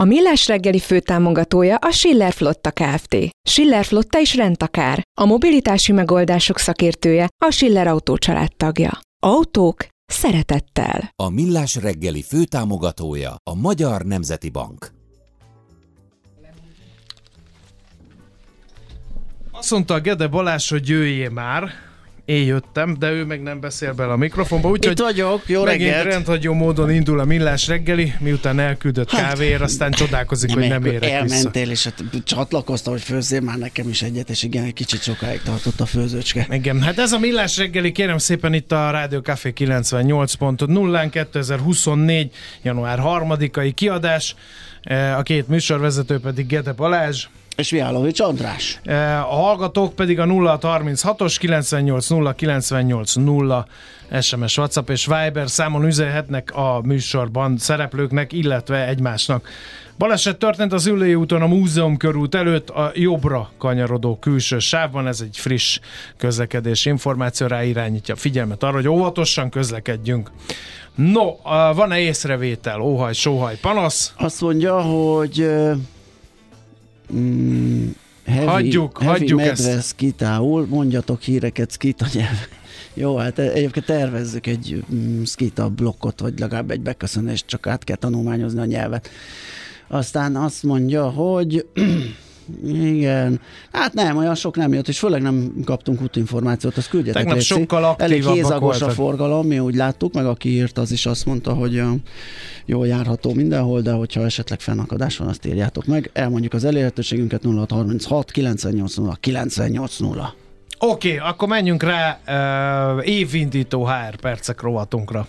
A Millás reggeli főtámogatója a Schiller Flotta Kft. Schiller Flotta is rendtakár. A mobilitási megoldások szakértője a Schiller Autó tagja. Autók szeretettel. A Millás reggeli főtámogatója a Magyar Nemzeti Bank. Azt mondta a Gede Balázs, hogy jöjjél már, én jöttem, de ő meg nem beszél bele a mikrofonba, úgyhogy Itt vagyok, jó megint reggelt! rendhagyó módon indul a millás reggeli, miután elküldött Hát, kávéért, aztán csodálkozik, hogy nem érek vissza. Elmentél, és hát csatlakoztam, hogy főzzél már nekem is egyet, és igen, egy kicsit sokáig tartott a főzőcske. Igen, hát ez a millás reggeli, kérem szépen itt a Rádió Café 98.0-án 2024. január 3-ai kiadás, Eh, a két műsorvezető pedig Gede Balázs, És Mihálovics András. Eh, A hallgatók pedig a 0636-os 980 980 SMS, WhatsApp és Viber számon üzenhetnek a műsorban szereplőknek, illetve egymásnak. Baleset történt az Ülői úton a Múzeum körút előtt a jobbra kanyarodó külső sávban, ez egy friss közlekedés információ, rá irányítja a figyelmet arra, hogy óvatosan közlekedjünk. No, van-e észrevétel, óhaj, sóhaj, panasz? Azt mondja, hogy mm, heavy, Hagyjuk, heavy hagyjuk ezt. skitául, mondjatok híreket skita nyelven. Jó, hát egyébként tervezzük egy mm, skita blokkot, vagy legalább egy beköszönést, csak át kell tanulmányozni a nyelvet. Aztán azt mondja, hogy igen, hát nem, olyan sok nem jött, és főleg nem kaptunk útinformációt, azt küldjetek Tegnap léci. sokkal Elég hézagos a forgalom, mi úgy láttuk, meg aki írt, az is azt mondta, hogy jól járható mindenhol, de hogyha esetleg fennakadás van, azt írjátok meg. Elmondjuk az elérhetőségünket 0636 980 980. Oké, okay, akkor menjünk rá uh, évindító HR percek rovatunkra.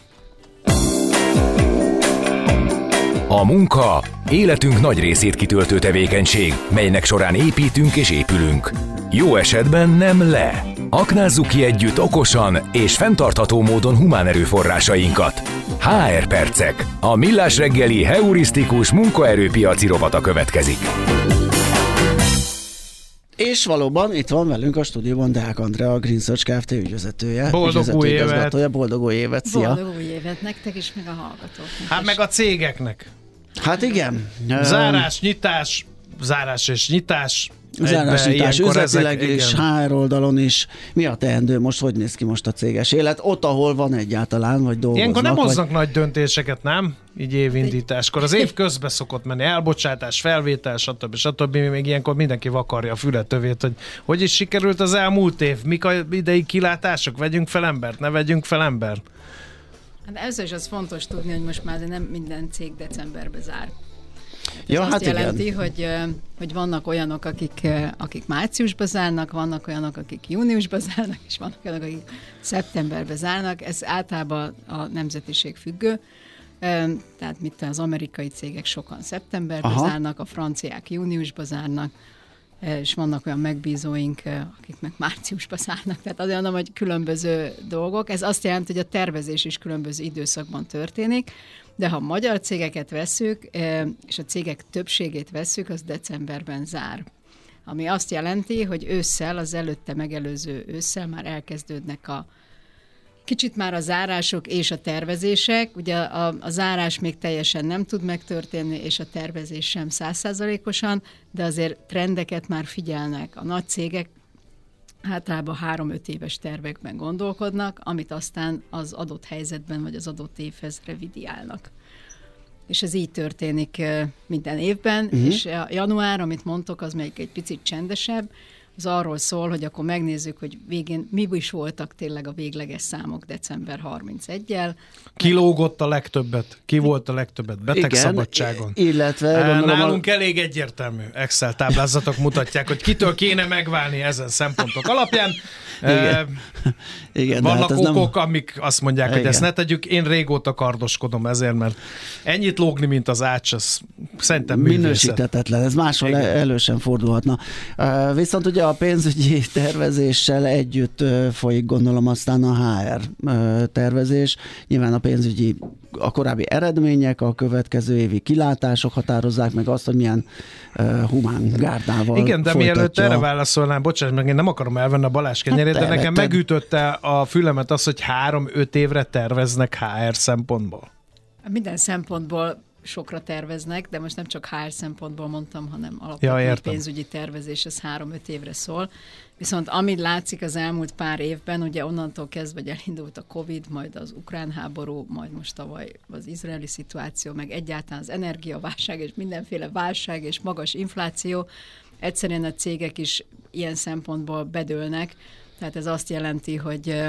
A munka életünk nagy részét kitöltő tevékenység, melynek során építünk és épülünk. Jó esetben nem le. Aknázzuk ki együtt okosan és fenntartható módon humán erőforrásainkat. HR Percek. A millás reggeli heurisztikus munkaerőpiaci rovata következik. És valóban itt van velünk a stúdióban Deák Andrea, a Green Search Kft. ügyvezetője. Boldog ügyvezető új évet! Boldog új évet! Szia! Boldog új évet nektek is, meg a hallgatóknak Hát is. meg a cégeknek. Hát igen. Zárás, nyitás, zárás és nyitás. Zárásítás üzletileg ezek- is, igen. HR oldalon is. Mi a teendő most? Hogy néz ki most a céges élet? Ott, ahol van egyáltalán, vagy dolgoznak? Ilyenkor nem vagy... hoznak nagy döntéseket, nem? Így évindításkor. Az év közben szokott menni elbocsátás, felvétel, stb. stb. Még ilyenkor mindenki vakarja a fületövét, hogy hogy is sikerült az elmúlt év, mik a idei kilátások, vegyünk fel embert, ne vegyünk fel embert. Hát először is az fontos tudni, hogy most már nem minden cég decemberbe zár. Ez Ja, azt hát jelenti, igen. hogy, hogy vannak olyanok, akik, akik márciusba zárnak, vannak olyanok, akik júniusba zárnak, és vannak olyanok, akik szeptemberbe zárnak. Ez általában a nemzetiség függő. Tehát mit az amerikai cégek sokan szeptemberbe Aha. zárnak, a franciák júniusba zárnak, és vannak olyan megbízóink, ö, akik meg márciusba zárnak. Tehát azért mondom, hogy különböző dolgok. Ez azt jelenti, hogy a tervezés is különböző időszakban történik, de ha magyar cégeket veszük, ö, és a cégek többségét veszük, az decemberben zár. Ami azt jelenti, hogy ősszel, az előtte megelőző ősszel már elkezdődnek a Kicsit már a zárások és a tervezések, ugye a, a zárás még teljesen nem tud megtörténni, és a tervezés sem százszázalékosan, de azért trendeket már figyelnek. A nagy cégek általában három-öt éves tervekben gondolkodnak, amit aztán az adott helyzetben vagy az adott évhez revidiálnak. És ez így történik minden évben, uh-huh. és a január, amit mondtok, az még egy picit csendesebb, az arról szól, hogy akkor megnézzük, hogy végén mi is voltak tényleg a végleges számok december 31-jel. Kilógott a legtöbbet? Ki volt a legtöbbet? Betegszabadságon? Igen, illetve Nálunk elég egyértelmű Excel táblázatok mutatják, hogy kitől kéne megválni ezen szempontok alapján. Igen, de Vannak hát ez nem- okok, amik azt mondják, hogy Igen. ezt ne tegyük. Én régóta kardoskodom ezért, mert ennyit lógni, mint az ács, az szerintem művészet. minősítetetlen, ez máshol Igen. el- elő sem fordulhatna. Viszont ugye a pénzügyi tervezéssel együtt folyik gondolom aztán a HR tervezés. Nyilván a pénzügyi, a korábbi eredmények, a következő évi kilátások határozzák meg azt, hogy milyen humán gárdával Igen, de mielőtt erre válaszolnám, bocsánat, meg én nem akarom elvenni a Balázs kenyerét, Hát de nekem megütötte a fülemet az, hogy három-öt évre terveznek HR szempontból. Minden szempontból sokra terveznek, de most nem csak HR szempontból mondtam, hanem alapvetően Ja, pénzügyi tervezés, ez három-öt évre szól. Viszont amit látszik az elmúlt pár évben, ugye onnantól kezdve, hogy elindult a Covid, majd az ukrán háború, majd most tavaly az izraeli szituáció, meg egyáltalán az energiaválság és mindenféle válság és magas infláció, egyszerűen a cégek is ilyen szempontból bedőlnek. Tehát ez azt jelenti, hogy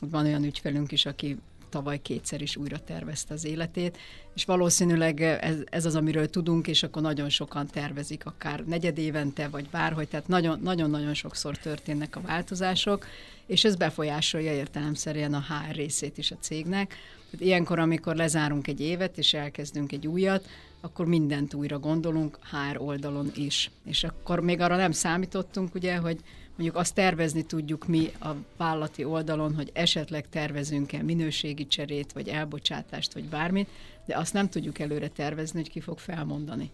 van olyan ügyfelünk is, aki tavaly kétszer is újra tervezte az életét, és valószínűleg ez, ez az, amiről tudunk, és akkor nagyon sokan tervezik, akár negyed évente, vagy bárhogy, tehát nagyon- nagyon-nagyon sokszor történnek a változások, és ez befolyásolja értelemszerűen a HR részét is a cégnek. Tehát ilyenkor, amikor lezárunk egy évet, és elkezdünk egy újat, akkor mindent újra gondolunk, HR oldalon is. És akkor még arra nem számítottunk, ugye, hogy mondjuk azt tervezni tudjuk mi a vállalati oldalon, hogy esetleg tervezünk-e minőségi cserét, vagy elbocsátást, vagy bármit, de azt nem tudjuk előre tervezni, hogy ki fog felmondani.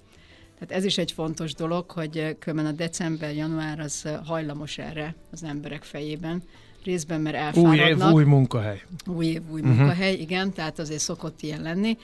Tehát ez is egy fontos dolog, hogy eh, különben a december-január az eh, hajlamos erre az emberek fejében. Részben, mert Új elfáradnak. év, új munkahely. Új év, új uh-huh. munkahely, igen, tehát azért szokott ilyen lenni.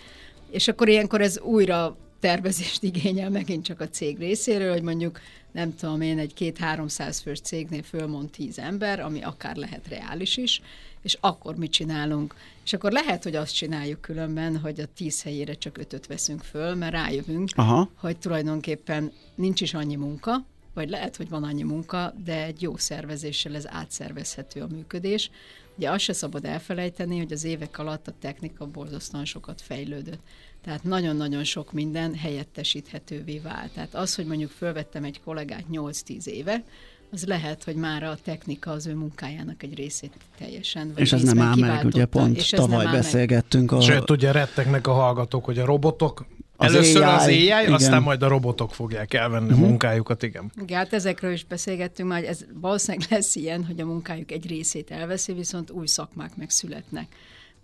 És akkor ilyenkor ez újra tervezést igényel megint csak a cég részéről, hogy mondjuk nem tudom én, egy két-háromszáz fős cégnél fölmond tíz ember, ami akár lehet reális is, és akkor mit csinálunk? És akkor lehet, hogy azt csináljuk különben, hogy a tíz helyére csak ötöt veszünk föl, mert rájövünk, Aha. hogy tulajdonképpen nincs is annyi munka, vagy lehet, hogy van annyi munka, de egy jó szervezéssel ez átszervezhető a működés. Ugye azt se szabad elfelejteni, hogy az évek alatt a technika borzasztóan sokat fejlődött. Tehát nagyon-nagyon sok minden helyettesíthetővé vált. Tehát az, hogy mondjuk fölvettem egy kollégát 8-10 éve, az lehet, hogy már a technika az ő munkájának egy részét teljesen vagy És ez nem áll meg, ugye pont és ez nem tavaly meg. beszélgettünk a... Sőt, ugye rettegnek a hallgatók, hogy a robotok Az Először AI, az AI, igen. aztán majd a robotok fogják elvenni uh-huh. a munkájukat, igen. Igen, hát ezekről is beszélgettünk már, hogy ez valószínűleg lesz ilyen, hogy a munkájuk egy részét elveszi, viszont új szakmák meg születnek.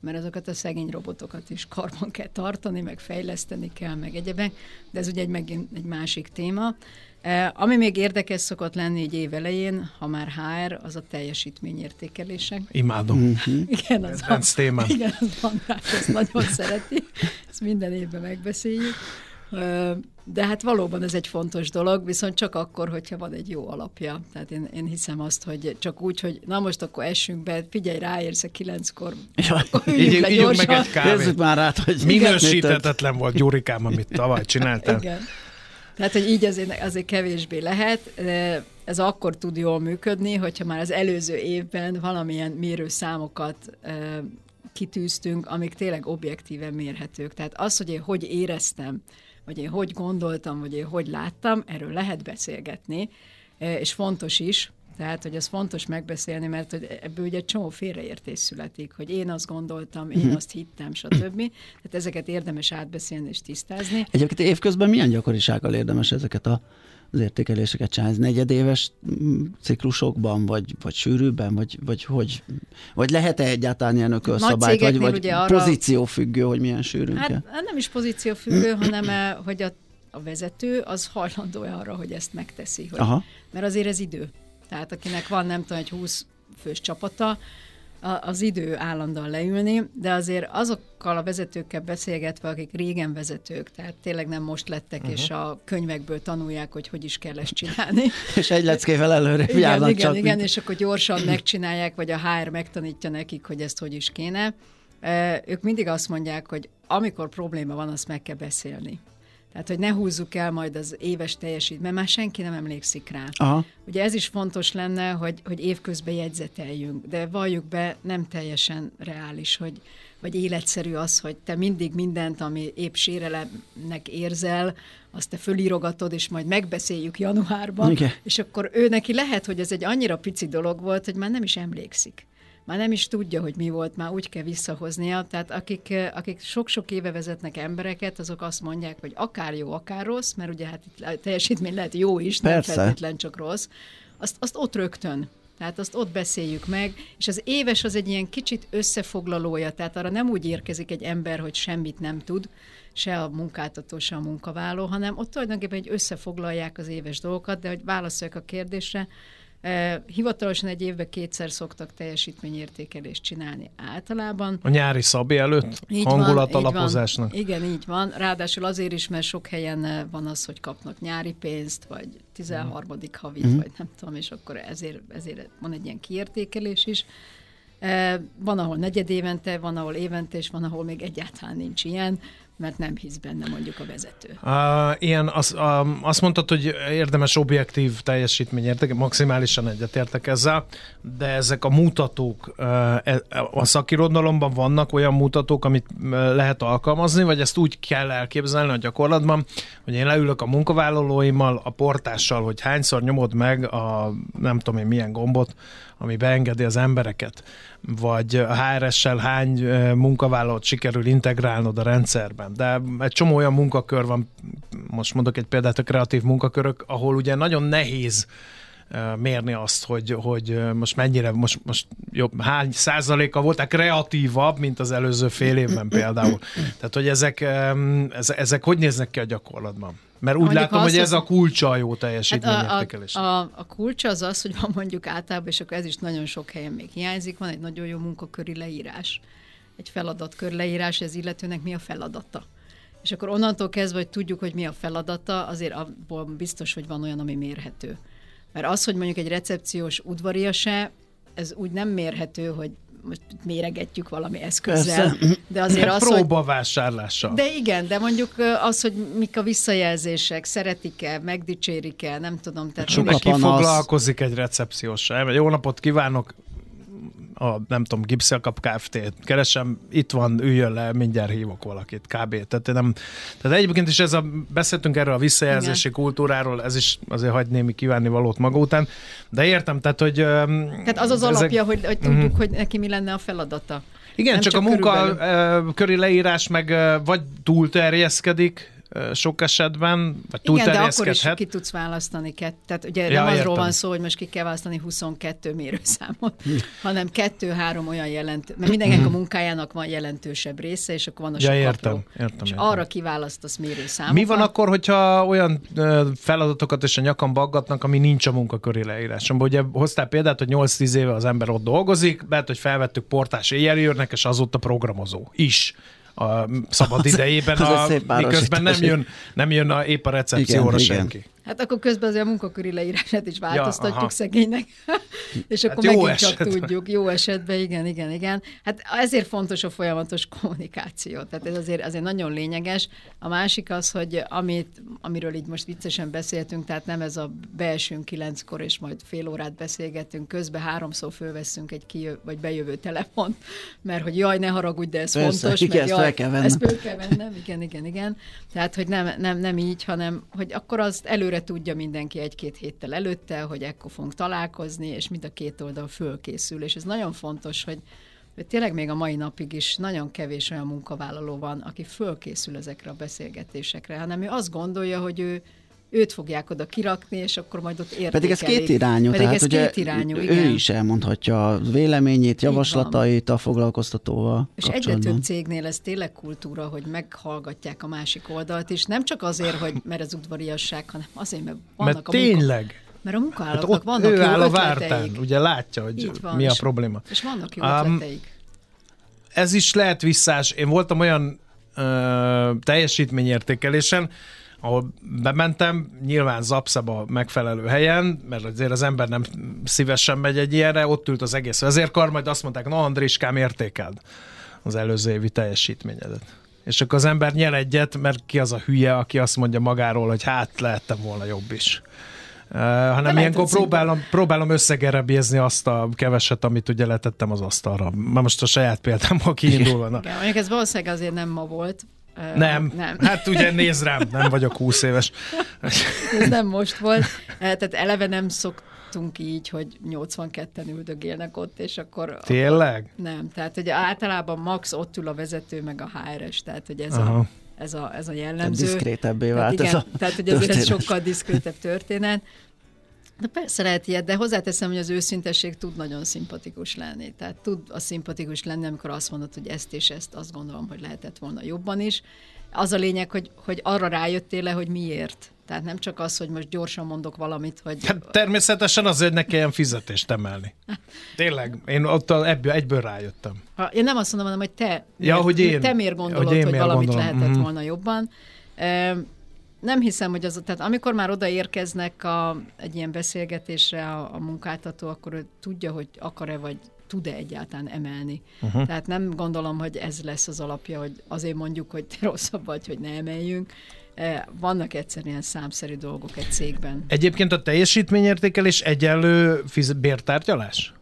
Mert azokat a szegény robotokat is karban kell tartani, meg fejleszteni kell, meg egyebek, de ez ugye egy megint egy másik téma. Eh, Ami még érdekes szokott lenni egy év elején, ha már HR, az a teljesítményértékelések. Imádom. Mhm. Igen, az Kedvenc témám. Igen, az András ezt nagyon szereti, ezt minden évben megbeszéljük. Ö, De hát valóban ez egy fontos dolog, viszont csak akkor, hogyha van egy jó alapja. Tehát én, én hiszem azt, hogy csak úgy, hogy na most akkor essünk be, figyelj, ráérsz a kilenckor, Ja, akkor üljünk Így- le ígyunk meg egy kávét. Nézzük már át, hogy Minősítetetlen volt Gyurikám, amit tavaly csináltál. Igen. Tehát, hogy így azért, azért kevésbé lehet. Ez akkor tud jól működni, hogyha már az előző évben valamilyen mérőszámokat kitűztünk, amik tényleg objektíven mérhetők. Tehát az, hogy én hogy éreztem, vagy én hogy gondoltam, vagy én hogy láttam, erről lehet beszélgetni, és fontos is, tehát, hogy ez fontos megbeszélni, mert hogy ebből ugye egy csomó félreértés születik, hogy én azt gondoltam, én azt hittem, stb. Tehát ezeket érdemes átbeszélni és tisztázni. Egyébként évközben milyen gyakorisággal érdemes ezeket a, az értékeléseket csinálni? Negyedéves mm, ciklusokban, vagy, vagy sűrűbben, vagy, vagy hogy? Vagy lehet-e egyáltalán ilyen ökölszabályt, vagy, vagy arra- pozíciófüggő, hogy milyen sűrűn Hát, kell? hát nem is pozíciófüggő, hanem eh, hogy a, a vezető az hajlandó arra, hogy ezt megteszi. Hogy, Aha. Mert azért ez idő. Tehát akinek van nem tudom, egy 20 fős csapata, az idő állandóan leülni, de azért azokkal a vezetőkkel beszélgetve, akik régen vezetők, tehát tényleg nem most lettek, uh-huh. és a könyvekből tanulják, hogy hogy is kell ezt csinálni. És egy leckével előre járnak igen, csak. igen, mint- és akkor gyorsan megcsinálják, vagy a HR megtanítja nekik, hogy ezt hogy is kéne. Ők mindig azt mondják, hogy amikor probléma van, azt meg kell beszélni. Tehát, hogy ne húzzuk el majd az éves teljesít, mert már senki nem emlékszik rá. Aha. Ugye ez is fontos lenne, hogy, hogy évközben jegyzeteljünk, de valljuk be, nem teljesen reális, hogy, vagy életszerű az, hogy te mindig mindent, ami épp sérelemnek érzel, azt te fölírogatod, és majd megbeszéljük januárban, Igen. és akkor ő neki lehet, hogy ez egy annyira pici dolog volt, hogy már nem is emlékszik. Már nem is tudja, hogy mi volt, már úgy kell visszahoznia. Tehát akik, eh, akik sok-sok éve vezetnek embereket, azok azt mondják, hogy akár jó, akár rossz, mert ugye hát itt a teljesítmény lehet jó is, nem Persze. feltétlen csak rossz, azt, azt ott rögtön. Tehát azt ott beszéljük meg, és az éves az egy ilyen kicsit összefoglalója, tehát arra nem úgy érkezik egy ember, hogy semmit nem tud, se a munkáltató, se a munkavállaló, hanem ott tulajdonképpen egy összefoglalják az éves dolgokat, de hogy válaszoljak a kérdésre, Hivatalosan egy évben kétszer szoktak teljesítményértékelést csinálni általában. A nyári szabi előtt így hangulatalapozásnak. Van, igen, így van. Ráadásul azért is, mert sok helyen van az, hogy kapnak nyári pénzt, vagy 13. Mm. havit, mm. vagy nem tudom, és akkor ezért, ezért van egy ilyen kiértékelés is. Van, ahol negyed évente, van, ahol évente, és van, ahol még egyáltalán nincs ilyen mert nem hisz benne mondjuk a vezető. Uh, ilyen, az, uh, azt mondtad, hogy érdemes objektív teljesítmény értek, maximálisan egyetértek ezzel, de ezek a mutatók uh, a szakirodalomban vannak olyan mutatók, amit lehet alkalmazni, vagy ezt úgy kell elképzelni a gyakorlatban, hogy én leülök a munkavállalóimmal, a portással, hogy hányszor nyomod meg a nem tudom én milyen gombot, ami beengedi az embereket, vagy a HRS-sel hány munkavállalót sikerül integrálnod a rendszerben. De egy csomó olyan munkakör van, most mondok egy példát, a kreatív munkakörök, ahol ugye nagyon nehéz mérni azt, hogy, hogy most mennyire, most, most jobb, hány százaléka voltak kreatívabb, mint az előző fél évben például. Tehát, hogy ezek, ezek hogy néznek ki a gyakorlatban? Mert úgy mondjuk látom, hogy ez a kulcsa a jó teljesítményértékelés. Hát a, a, a, a kulcsa az az, hogy van mondjuk általában, és akkor ez is nagyon sok helyen még hiányzik, van egy nagyon jó munkaköri leírás, egy feladatkör leírás, ez illetőnek mi a feladata. És akkor onnantól kezdve, hogy tudjuk, hogy mi a feladata, azért abból biztos, hogy van olyan, ami mérhető. Mert az, hogy mondjuk egy recepciós udvariase, ez úgy nem mérhető, hogy most méregetjük valami eszközzel, Persze. de azért az, Próbavásárlással. Hogy... De igen, de mondjuk az, hogy mik a visszajelzések, szeretik-e, megdicsérik-e, nem tudom. Tehát Sokat ki foglalkozik egy recepcióssal. Jó napot kívánok, a nem tudom, Gipszelkap Kft. keresem, itt van, üljön le, mindjárt hívok valakit, kb. Tehát, nem, tehát egyébként is ez a, beszéltünk erről a visszajelzési Igen. kultúráról, ez is azért hagy némi kívánni valót maga után, de értem, tehát, hogy... Tehát az az ezek... alapja, hogy, hogy tudjuk, uh-huh. hogy neki mi lenne a feladata. Igen, nem csak, csak a munka köri leírás meg vagy túlterjeszkedik, sok esetben, vagy Igen, de akkor is ki tudsz választani kettőt. Tehát ugye ja, nem arról értem. van szó, hogy most ki kell választani 22 mérőszámot, hanem kettő-három olyan jelentő, mert mindenkinek a munkájának van jelentősebb része, és akkor van a ja, értem, értem, és értem. arra kiválasztasz mérőszámokat. Mi van akkor, hogyha olyan feladatokat és a nyakam baggatnak, ami nincs a munkaköri leírásomban? Ugye hoztál példát, hogy 8-10 éve az ember ott dolgozik, lehet, hogy felvettük portás éjjelőrnek, és azóta programozó is a szabad idejében, a, miközben nem jön, nem jön a, épp a recepcióra igen, senki. Igen. Hát akkor közben azért a munkaköri leírását is változtatjuk ja, szegénynek, és akkor hát megint csak tudjuk. Jó esetben, igen, igen, igen. Hát ezért fontos a folyamatos kommunikáció. Tehát ez azért, azért nagyon lényeges. A másik az, hogy amit, amiről így most viccesen beszéltünk, tehát nem ez a beesünk kilenckor, és majd fél órát beszélgetünk, közben háromszor fölveszünk egy kijö, vagy bejövő telefont, mert hogy jaj, ne haragudj, de ez Persze, fontos, igen, mert jaj, kell vennem. ezt föl kell vennem, igen, igen, igen. Tehát, hogy nem, nem, nem így, hanem, hogy akkor azt előre előre tudja mindenki egy-két héttel előtte, hogy ekkor fogunk találkozni, és mind a két oldal fölkészül. És ez nagyon fontos, hogy hogy tényleg még a mai napig is nagyon kevés olyan munkavállaló van, aki fölkészül ezekre a beszélgetésekre, hanem ő azt gondolja, hogy ő őt fogják oda kirakni, és akkor majd ott értékelik. Pedig ez két irányú, Pedig tehát ez ugye két irányú, igen. ő is elmondhatja a véleményét, javaslatait a foglalkoztatóval És egyre több cégnél ez tényleg kultúra, hogy meghallgatják a másik oldalt, és nem csak azért, hogy mert ez udvariasság, hanem azért, mert vannak mert a tényleg. Munka... Mert a munkállatnak hát vannak ő jó áll a vártán, ugye látja, hogy van, mi a probléma. És vannak jó um, ötleteik. Ez is lehet visszás. Én voltam olyan ö, teljesítményértékelésen, ahol bementem, nyilván Zapszaba megfelelő helyen, mert azért az ember nem szívesen megy egy ilyenre, ott ült az egész vezérkar, majd azt mondták, na Andriskám, értékeld az előző évi teljesítményedet. És akkor az ember nyel egyet, mert ki az a hülye, aki azt mondja magáról, hogy hát lehettem volna jobb is. Uh, hanem ilyenkor próbálom, próbálom összegerebézni azt a keveset, amit ugye letettem az asztalra. Ma most a saját példámmal kiindulva. Igen, mondjuk ez valószínűleg azért nem ma volt, nem, nem. Hát ugye néz rám, nem vagyok 20 éves. Ez nem most volt. Tehát eleve nem szoktunk így, hogy 82-en üldögélnek ott, és akkor... Tényleg? Nem, tehát hogy általában max ott ül a vezető, meg a HRS, tehát hogy ez a, ez a, ez a jellemző. Tehát diszkrétebbé vált tehát, igen, ez a Tehát, hogy ez egy sokkal diszkrétebb történet. De persze lehet ilyet, de hozzáteszem, hogy az őszintesség tud nagyon szimpatikus lenni. Tehát tud a szimpatikus lenni, amikor azt mondod, hogy ezt és ezt azt gondolom, hogy lehetett volna jobban is. Az a lényeg, hogy, hogy arra rájöttél le, hogy miért. Tehát nem csak az, hogy most gyorsan mondok valamit, hogy... Hát természetesen azért ne kelljen fizetést emelni. Tényleg, én ott ebből, egyből rájöttem. Ha, én nem azt mondom, hanem, hogy te, Ja, miért, hogy én- te miért gondolod, hogy én hogy, miért valamit gondolom. lehetett Mhm. volna jobban. Nem hiszem, hogy az, tehát amikor már odaérkeznek a, egy ilyen beszélgetésre a, a munkáltató, akkor ő tudja, hogy akar-e vagy tud-e egyáltalán emelni. Uh-huh. Tehát nem gondolom, hogy ez lesz az alapja, hogy azért mondjuk, hogy te rosszabb vagy, hogy ne emeljünk. Eh, Vannak egyszerűen számszerű dolgok egy cégben. Egyébként a teljesítményértékelés egyenlő fiz- bértárgyalás?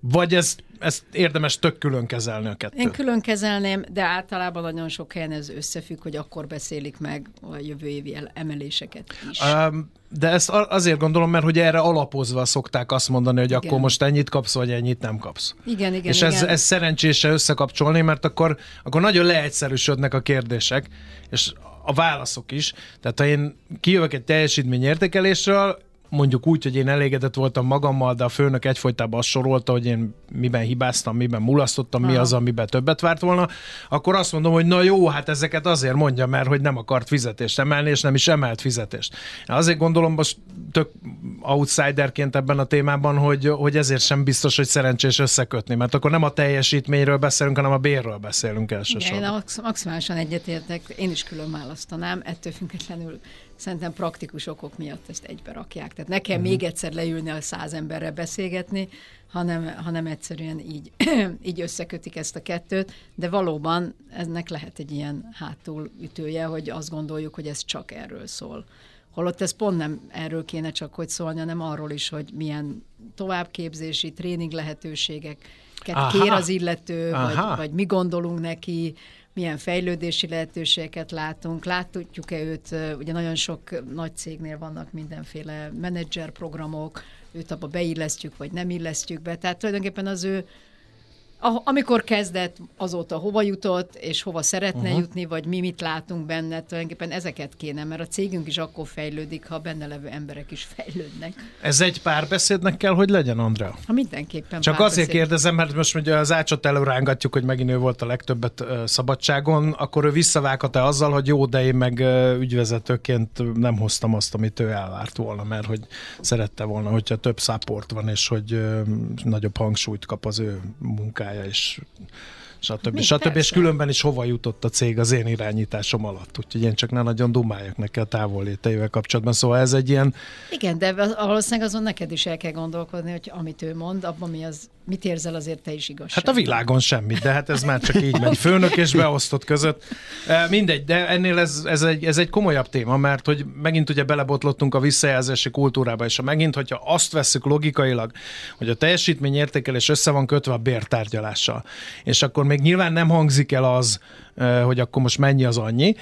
Vagy ez, ezt érdemes tök külön kezelni a kettőt? Én külön kezelném, de általában nagyon sok helyen ez összefügg, hogy akkor beszélik meg a jövő évi el- emeléseket is. Um, de ezt azért gondolom, mert hogy erre alapozva szokták azt mondani, hogy Igen. akkor most ennyit kapsz, vagy ennyit nem kapsz. Igen, igen, és igen. ez, ez szerencsése összekapcsolni, mert akkor, akkor nagyon leegyszerűsödnek a kérdések, és a válaszok is. Tehát ha én kijövök egy teljesítményértékelésről, mondjuk úgy, hogy én elégedett voltam magammal, de a főnök egyfolytában azt sorolta, hogy én miben hibáztam, miben mulasztottam, mi az, amiben többet várt volna, akkor azt mondom, hogy na jó, hát ezeket azért mondja, mert hogy nem akart fizetést emelni, és nem is emelt fizetést. Azért gondolom most tök outsiderként ebben a témában, hogy, hogy ezért sem biztos, hogy szerencsés összekötni, mert akkor nem a teljesítményről beszélünk, hanem a bérről beszélünk Igen, én elsősorban. max- maximálisan egyetértek, én is külön választanám, ettől függetlenül szerintem praktikus okok miatt ezt egybe rakják. Tehát ne kell uh-huh. még egyszer leülni a száz emberrel beszélgetni, hanem, hanem egyszerűen így, így összekötik ezt a kettőt, de valóban ennek lehet egy ilyen hátulütője, hogy azt gondoljuk, hogy ez csak erről szól. Holott ez pont nem erről kéne csak hogy szólni, hanem arról is, hogy milyen továbbképzési, tréning lehetőségeket Aha. kér az illető, vagy, vagy mi gondolunk neki, milyen fejlődési lehetőségeket látunk, láthatjuk-e őt, ugye nagyon sok nagy cégnél vannak mindenféle menedzser programok, őt abba beillesztjük, vagy nem illesztjük be, tehát tulajdonképpen az ő a- amikor kezdett, azóta hova jutott, és hova szeretne uh-huh. jutni, vagy mi mit látunk benne, tulajdonképpen ezeket kéne, mert a cégünk is akkor fejlődik, ha benne levő emberek is fejlődnek. Ez egy párbeszédnek kell, hogy legyen, Andrea? Ha mindenképpen Csak párbeszéd. azért kérdezem, mert most ugye az ácsot előrángatjuk, hogy megint ő volt a legtöbbet szabadságon, akkor ő visszavághat-e azzal, hogy jó, de én meg ügyvezetőként nem hoztam azt, amit ő elvárt volna, mert hogy szerette volna, hogyha több support van, és hogy nagyobb hangsúlyt kap az ő munkája, és stb. Még stb. És persze. különben is hova jutott a cég az én irányításom alatt. Úgyhogy én csak ne nagyon dumáljak neki a távolléteivel kapcsolatban. Szóval ez egy ilyen Igen, de valószínűleg azon neked is el kell gondolkodni, hogy amit ő mond, abban mi az, mit érzel azért te is igazság. Hát a világon semmit, de hát ez már csak így megy. Főnök és beosztott között. E, Mindegy, de ennél ez, ez, egy, ez egy komolyabb téma, mert hogy megint ugye belebotlottunk a visszajelzési kultúrába, és ha megint, hogyha azt vesszük logikailag, hogy a teljesítményértékelés össze van kötve a bértárgyalással, és akkor még nyilván nem hangzik el az, hogy akkor most mennyi az annyi,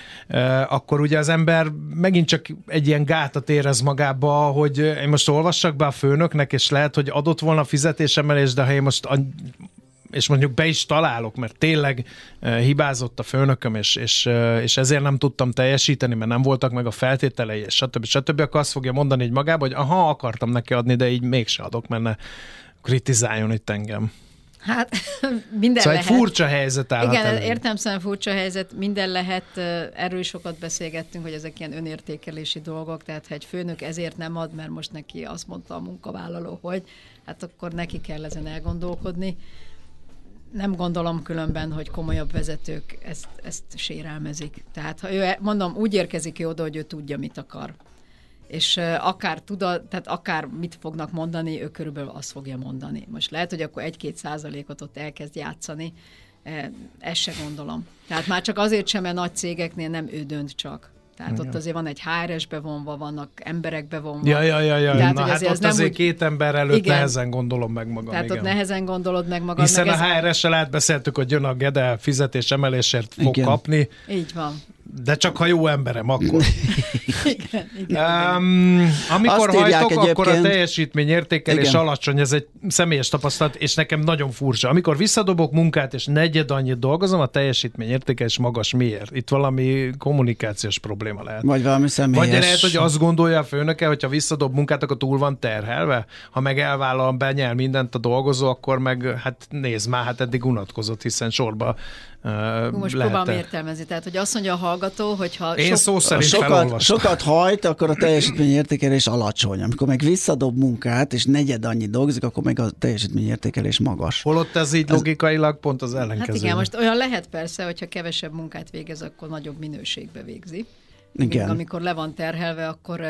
akkor ugye az ember megint csak egy ilyen gátat érez magába, hogy én most olvassak be a főnöknek, és lehet, hogy adott volna fizetésemelés, de ha én most és mondjuk be is találok, mert tényleg hibázott a főnököm, és, és, és ezért nem tudtam teljesíteni, mert nem voltak meg a feltételei, és stb. stb. Akkor azt fogja mondani így magába, hogy aha, akartam neki adni, de így mégse adok, mert ne kritizáljon itt engem. Hát minden Szóval lehet. egy furcsa helyzet állhat Igen, elő. értem szóval furcsa helyzet, minden lehet, erről is sokat beszélgettünk, hogy ezek ilyen önértékelési dolgok, tehát ha egy főnök ezért nem ad, mert most neki azt mondta a munkavállaló, hogy hát akkor neki kell ezen elgondolkodni. Nem gondolom különben, hogy komolyabb vezetők ezt, ezt sérelmezik. Tehát ha ő, mondom, úgy érkezik oda, hogy ő tudja, mit akar. És akár tudat, tehát akár mit fognak mondani, ő körülbelül azt fogja mondani. Most lehet, hogy akkor egy-két százalékot ott elkezd játszani, ezt se gondolom. Tehát már csak azért sem, mert nagy cégeknél nem ő dönt csak. Tehát ott azért van egy HRS bevonva, vannak emberek bevonva. Ja, ja, ja, ja. Tehát, Na hát azért ott nem azért úgy- két ember előtt Igen. nehezen gondolom meg magam. Tehát igen. ott nehezen gondolod meg magad. Hiszen meg a HRS-sel átbeszéltük, hogy jön a Gede fizetés emelésért fog Igen. kapni, Így van. De csak ha jó emberem, akkor. igen, igen, Um, amikor Azt hajtok, akkor a teljesítmény értékelés Igen. alacsony, ez egy személyes tapasztalat, és nekem nagyon furcsa. Amikor visszadobok munkát, és negyed annyit dolgozom, a teljesítmény értékelés magas. Miért? Itt valami kommunikációs probléma lehet. Vagy valami személyes. Vagy lehet, hogy azt gondolja a főnöke, hogyha visszadob munkát, akkor túl van terhelve. Ha meg elvállal, benyel mindent a dolgozó, akkor meg hát nézd már, hát eddig unatkozott, hiszen sorba uh, Most lehet próbálom értelmezni. Tehát, hogy azt mondja a hallgató, hogyha Én szó szerint Sokat, felolvastam. sokat hajt, akkor a teljesítményértékelés alacsony. Amikor meg visszadob munkát, és negyed annyi dolgozik, akkor meg a teljesítményértékelés magas. Holott ez így logikailag pont az Hát ellenkező. igen, most olyan lehet persze, hogyha kevesebb munkát végez, akkor nagyobb minőségbe végzi. Igen. Amikor le van terhelve, akkor,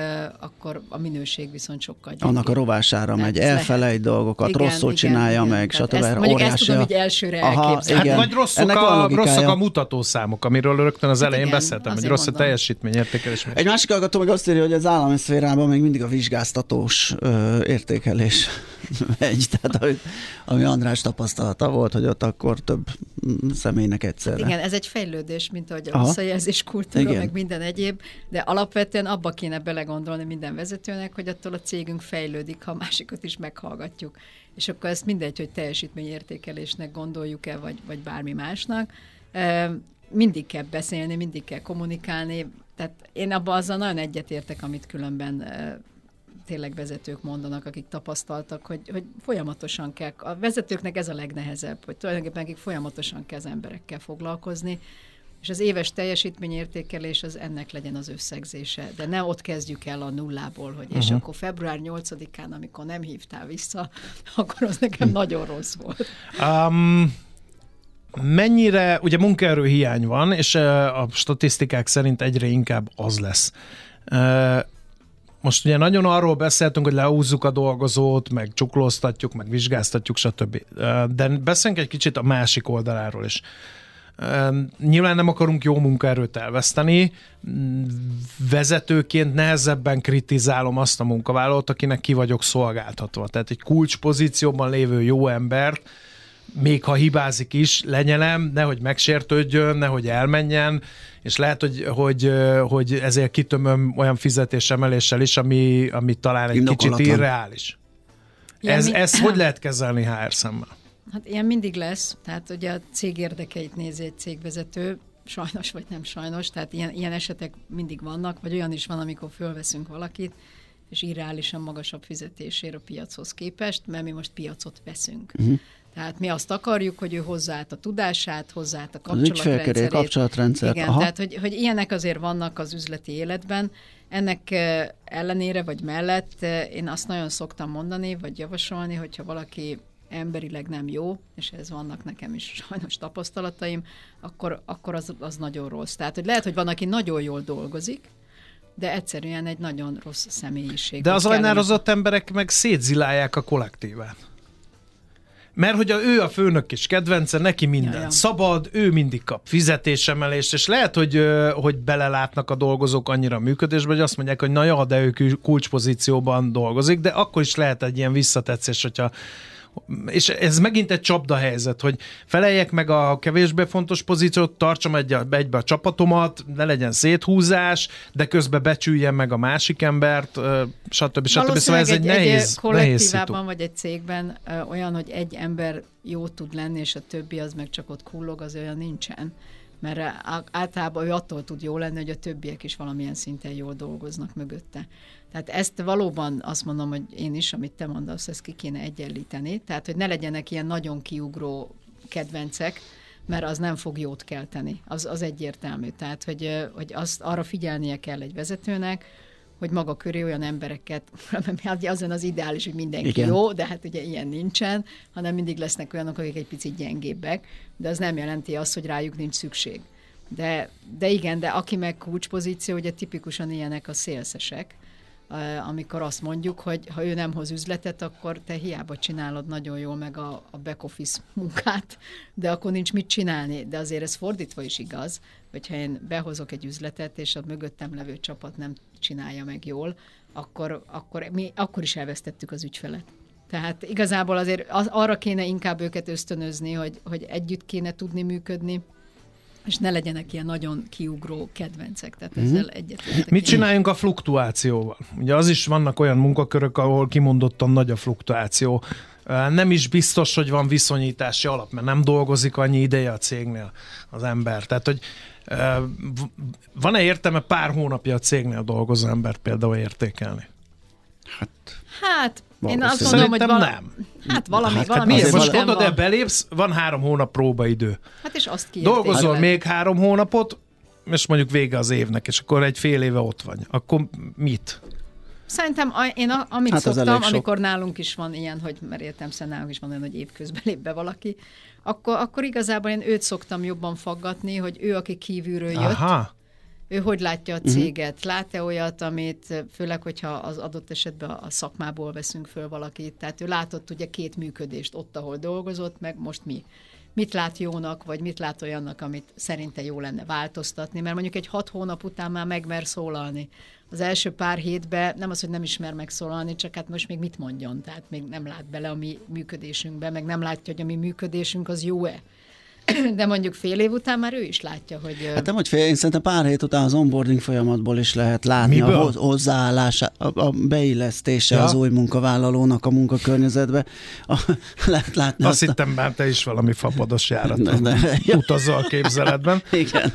akkor a minőség viszont sokkal gyengébb. Annak a rovására Hát megy, elfelejt dolgokat, Igen, rosszul igen, csinálja igen. meg, stb. ezt- mondjuk ezt tudom a- így elsőre Aha, elképzelni. Hát igen. vagy rosszak Ennek a, logikája. rosszak a mutatószámok, amiről rögtön az elején igen, beszéltem, hogy rossz a mondom. teljesítményértékelés. Egy másik hallgató meg azt írja, hogy az állami szférában még mindig a vizsgáztatós ö, értékelés megy. Tehát ami, András tapasztalata volt, hogy ott akkor több személynek egyszerre. Igen, ez egy fejlődés, mint ahogy a visszajelzés kultúra, Igen. meg minden egyéb, de alapvetően abba kéne belegondolni minden vezetőnek, hogy attól a cégünk fejlődik, ha másikat is meghallgatjuk. És akkor ezt mindegy, hogy teljesítményértékelésnek gondoljuk-e, vagy, vagy bármi másnak. Mindig kell beszélni, mindig kell kommunikálni. Tehát én abban azzal nagyon egyetértek, amit különben tényleg vezetők mondanak, akik tapasztaltak, hogy, hogy folyamatosan kell, a vezetőknek ez a legnehezebb, hogy tulajdonképpen nekik folyamatosan kell az emberekkel foglalkozni, és az éves teljesítményértékelés az ennek legyen az összegzése. De ne ott kezdjük el a nullából, hogy és Uh-huh. akkor február 8-án, amikor nem hívtál vissza, akkor az nekem nagyon rossz volt. Um, mennyire, ugye munkaerő hiány van, és a statisztikák szerint egyre inkább az lesz. Most ugye nagyon arról beszéltünk, hogy leúzzuk a dolgozót, meg csuklóztatjuk, meg vizsgáztatjuk, stb. De beszéljünk egy kicsit a másik oldaláról is. Nyilván nem akarunk jó munkaerőt elveszteni. Vezetőként nehezebben kritizálom azt a munkavállalót, akinek ki vagyok szolgáltatva. Tehát egy kulcspozícióban lévő jó embert, még ha hibázik is, lenyelem, nehogy megsértődjön, nehogy elmenjen, és lehet, hogy, hogy, hogy ezért kitömöm olyan fizetésemeléssel is, ami, ami talán egy kicsit irreális. Ilyen Ez, mi- ez hogy lehet kezelni HR szemmel? Hát ilyen mindig lesz, tehát ugye a cég érdekeit nézi egy cégvezető, sajnos vagy nem sajnos, tehát ilyen, ilyen esetek mindig vannak, vagy olyan is van, amikor fölveszünk valakit, és irreálisan magasabb fizetésért a piachoz képest, mert mi most piacot veszünk. Uh-huh. Tehát mi azt akarjuk, hogy ő hozzáállt a tudását, hozzáállt a kapcsolatrendszerét. kapcsolatrendszert, Igen, aha. tehát hogy, hogy ilyenek azért vannak az üzleti életben. Ennek ellenére vagy mellett én azt nagyon szoktam mondani, vagy javasolni, hogyha valaki emberileg nem jó, és ez vannak nekem is sajnos tapasztalataim, akkor, akkor az, az nagyon rossz. Tehát, hogy lehet, hogy van, aki nagyon jól dolgozik, de egyszerűen egy nagyon rossz személyiség. De az ajnározott emberek meg szétzilálják a kollektívát. Mert hogy a, ő a főnök is kedvence, neki minden Ja, ja. szabad, ő mindig kap fizetésemelést, és lehet, hogy, hogy belelátnak a dolgozók annyira a működésbe, hogy azt mondják, hogy na ja, de ő kulcspozícióban dolgozik, de akkor is lehet egy ilyen visszatetszés, hogyha és ez megint egy csapda helyzet, hogy feleljek meg a kevésbé fontos pozíciót, tartsam egy, egybe a csapatomat, ne legyen széthúzás, de közben becsüljem meg a másik embert, stb. stb. Szóval ez egy, nehéz, nehéz szitu. kollektívában vagy egy cégben olyan, hogy egy ember jó tud lenni, és a többi az meg csak ott kullog, az olyan nincsen. Mert általában ő attól tud jó lenni, hogy a többiek is valamilyen szinten jól dolgoznak mögötte. Tehát ezt valóban azt mondom, hogy én is, amit te mondasz, ezt ki kéne egyenlíteni. Tehát, hogy ne legyenek ilyen nagyon kiugró kedvencek, mert az nem fog jót kelteni. Az, az egyértelmű. Tehát, hogy, hogy azt arra figyelnie kell egy vezetőnek, hogy maga köré olyan embereket, mert az az ideális, hogy mindenki Igen. Jó, de hát ugye ilyen nincsen, hanem mindig lesznek olyanok, akik egy picit gyengébbek, de az nem jelenti azt, hogy rájuk nincs szükség. De, de igen, de aki meg kulcspozíció, ugye tipikusan ilyenek a szélszesek, amikor azt mondjuk, hogy ha ő nem hoz üzletet, akkor te hiába csinálod nagyon jól meg a, a back office munkát, de akkor nincs mit csinálni. De azért ez fordítva is igaz, hogyha én behozok egy üzletet, és a mögöttem levő csapat nem csinálja meg jól, akkor, akkor mi akkor is elvesztettük az ügyfelet. Tehát igazából azért az, arra kéne inkább őket ösztönözni, hogy, hogy együtt kéne tudni működni, és ne legyenek ilyen nagyon kiugró kedvencek. Tehát ezzel uh-huh. egyetértek. Mit csináljunk a fluktuációval? Ugye az is vannak olyan munkakörök, ahol kimondottan nagy a fluktuáció. Nem is biztos, hogy van viszonyítási alap, mert nem dolgozik annyi ideje a cégnél az ember. Tehát, hogy van-e értelme pár hónapja a cégnél dolgozó embert például értékelni? Hát, hát én azt mondom, hogy vala... nem. Hát valami, hát, valami miért? Most gondolod, de belépsz, van három hónap próbaidő. Hát és azt Dolgozol hát, még három hónapot, és mondjuk vége az évnek, és akkor egy fél éve ott vagy. Akkor mit? Szerintem én a, amit hát szoktam, amikor nálunk is van ilyen, hogy mert értem szerint nálunk is van olyan, hogy évközben lép be valaki, akkor, akkor igazából én őt szoktam jobban faggatni, hogy ő, aki kívülről jött, Aha. Ő hogy látja a mhm. céget? Lát-e olyat, amit főleg, hogyha az adott esetben a szakmából veszünk föl valakit, tehát ő látott ugye két működést ott, ahol dolgozott, meg most mi mit lát jónak, vagy mit lát olyannak, amit szerinte jó lenne változtatni, mert mondjuk egy hat hónap után már megmer szólalni az első pár hétben nem az, hogy nem ismer megszólalni, csak hát most még mit mondjon, tehát még nem lát bele a mi működésünkbe, meg nem látja, hogy a mi működésünk az jó-e. De mondjuk fél év után már ő is látja, hogy... Hát nem, hogy fél, én szerintem pár hét után az onboarding folyamatból is lehet látni Miből? a hozzáállása, a, a beillesztése ja. az új munkavállalónak a munkakörnyezetbe. A, lehet látni azt, azt hittem már te is valami fapados járatot utazol a képzeletben. Igen.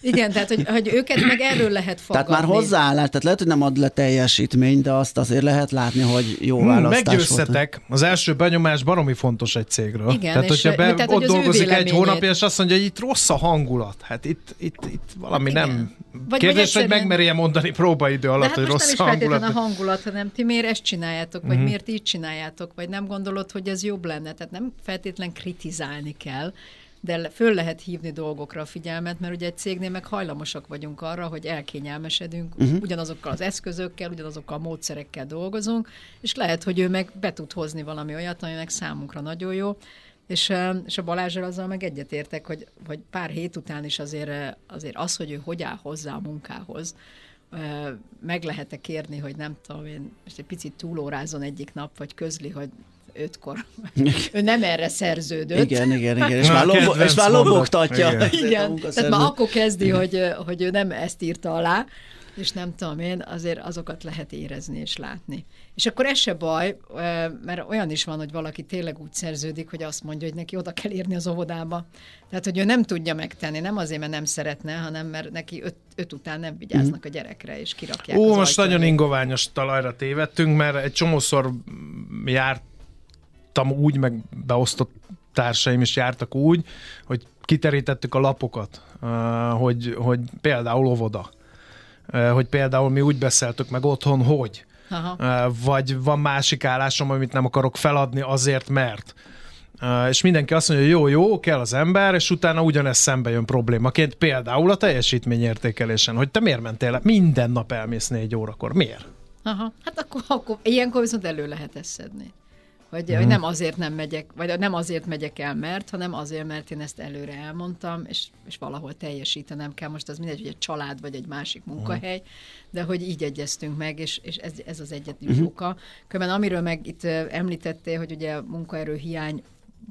Igen, tehát hogy, hogy őket meg erről lehet fogadni. Tehát már hozzáállás, tehát lehet, hogy nem ad le teljesítményt, de azt azért lehet látni, hogy jó hmm, választás Meggyőztetek, volt. az első benyomás baromi fontos egy cégről. Igen, tehát, hogyha be, tehát, ott dolgozik egy hónapja, és azt mondja, hogy itt rossz a hangulat. Hát itt, itt, itt valami Igen. nem... Vagy Kérdés, vagy egyszerűen... hogy megmerje mondani próbaidő alatt, hát hogy rossz nem is hangulat. a hangulat, hanem ti miért ezt csináljátok, vagy mm-hmm. miért így csináljátok, vagy nem gondolod, hogy ez jobb lenne. Tehát nem feltétlen kritizálni kell, de föl lehet hívni dolgokra a figyelmet, mert ugye egy cégnél meg hajlamosak vagyunk arra, hogy elkényelmesedünk, uh-huh. ugyanazokkal az eszközökkel, ugyanazokkal a módszerekkel dolgozunk, és lehet, hogy ő meg be tud hozni valami olyat, ami meg számunkra nagyon jó, és, és a Balázsral azzal meg egyetértek, hogy, hogy pár hét után is azért, azért az, hogy ő hogy áll hozzá a munkához, meg lehet-e kérni, hogy nem tudom én, most egy picit túlórázon egyik nap, vagy közli, hogy ötkor. ő nem erre szerződött. Igen, igen, igen. És, már, lobo, és már lobogtatja. Igen. igen. Tehát már akkor kezdi, hogy, hogy ő nem ezt írta alá, és nem tudom én, azért azokat lehet érezni és látni. És akkor ez se baj, mert olyan is van, hogy valaki tényleg úgy szerződik, hogy azt mondja, hogy neki oda kell érni az óvodába. Tehát, hogy ő nem tudja megtenni, nem azért, mert nem szeretne, hanem mert neki öt, öt után nem vigyáznak a gyerekre, és kirakják Ó, most nagyon ingoványos talajra tévedtünk, mert egy csomószor jártam úgy, meg beosztott társaim is jártak úgy, hogy kiterítettük a lapokat, hogy, hogy például óvoda hogy például mi úgy beszéltük meg otthon, hogy. Aha. Vagy van másik állásom, amit nem akarok feladni azért, mert. És mindenki azt mondja, hogy jó, jó, kell az ember, és utána ugyanez szembe jön problémaként. Például a teljesítményértékelésen, hogy te miért mentél le? Minden nap elmész négy órakor. Miért? Aha, hát akkor, akkor ilyenkor viszont elő lehet ezt szedni. Hogy, hmm. hogy nem azért nem megyek, vagy nem azért megyek el, mert, hanem azért, mert én ezt előre elmondtam, és, és valahol teljesítenem kell. Most az mindegy, hogy egy család, vagy egy másik mhm. munkahely, de hogy így egyeztünk meg, és, és ez, ez az egyetlen uh-huh. oka. Különben amiről meg itt említettél, hogy ugye munkaerő hiány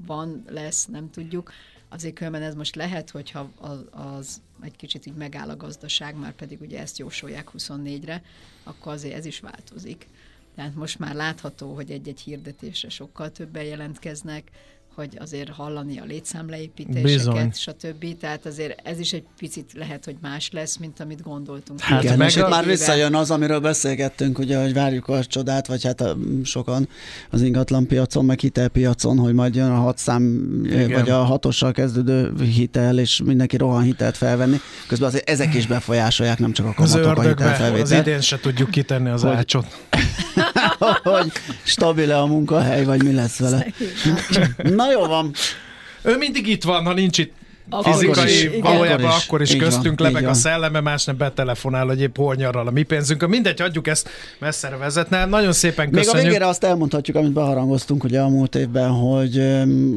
van, lesz, nem tudjuk, azért különben ez most lehet, hogyha az, az egy kicsit így megáll a gazdaság, már pedig ugye ezt jósolják 24-re, akkor azért ez is változik. Tehát most már látható, hogy egy-egy hirdetésre sokkal többen jelentkeznek, hogy azért hallani a létszámleépítéseket, Bizony. stb. Tehát azért ez is egy picit lehet, hogy más lesz, mint amit gondoltunk. Hát Igen, meg és itt már visszajön az, amiről beszélgettünk, ugye, hogy várjuk a csodát, vagy hát a, sokan az ingatlan piacon, meg hitelpiacon, hogy majd jön a hat szám, Igen. vagy a hatossal kezdődő hitel, és mindenki rohan hitelt felvenni. Közben azért ezek is befolyásolják, nem csak a kamatok, az a Az idén se tudjuk kitenni az hogy, ácsot. hogy stabil-e a munkahely, vagy mi lesz vele. Na jó van. Ő mindig itt van, ha nincs itt fizikai, valójában akkor is, akkor is köztünk van, lebeg a szelleme, más nem betelefonál, hogy épp hol nyaral a mi pénzünk. Mindegy, adjuk ezt messzere vezetne. Nagyon szépen köszönjük. Még a végére azt elmondhatjuk, amit beharangoztunk ugye a múlt évben, hogy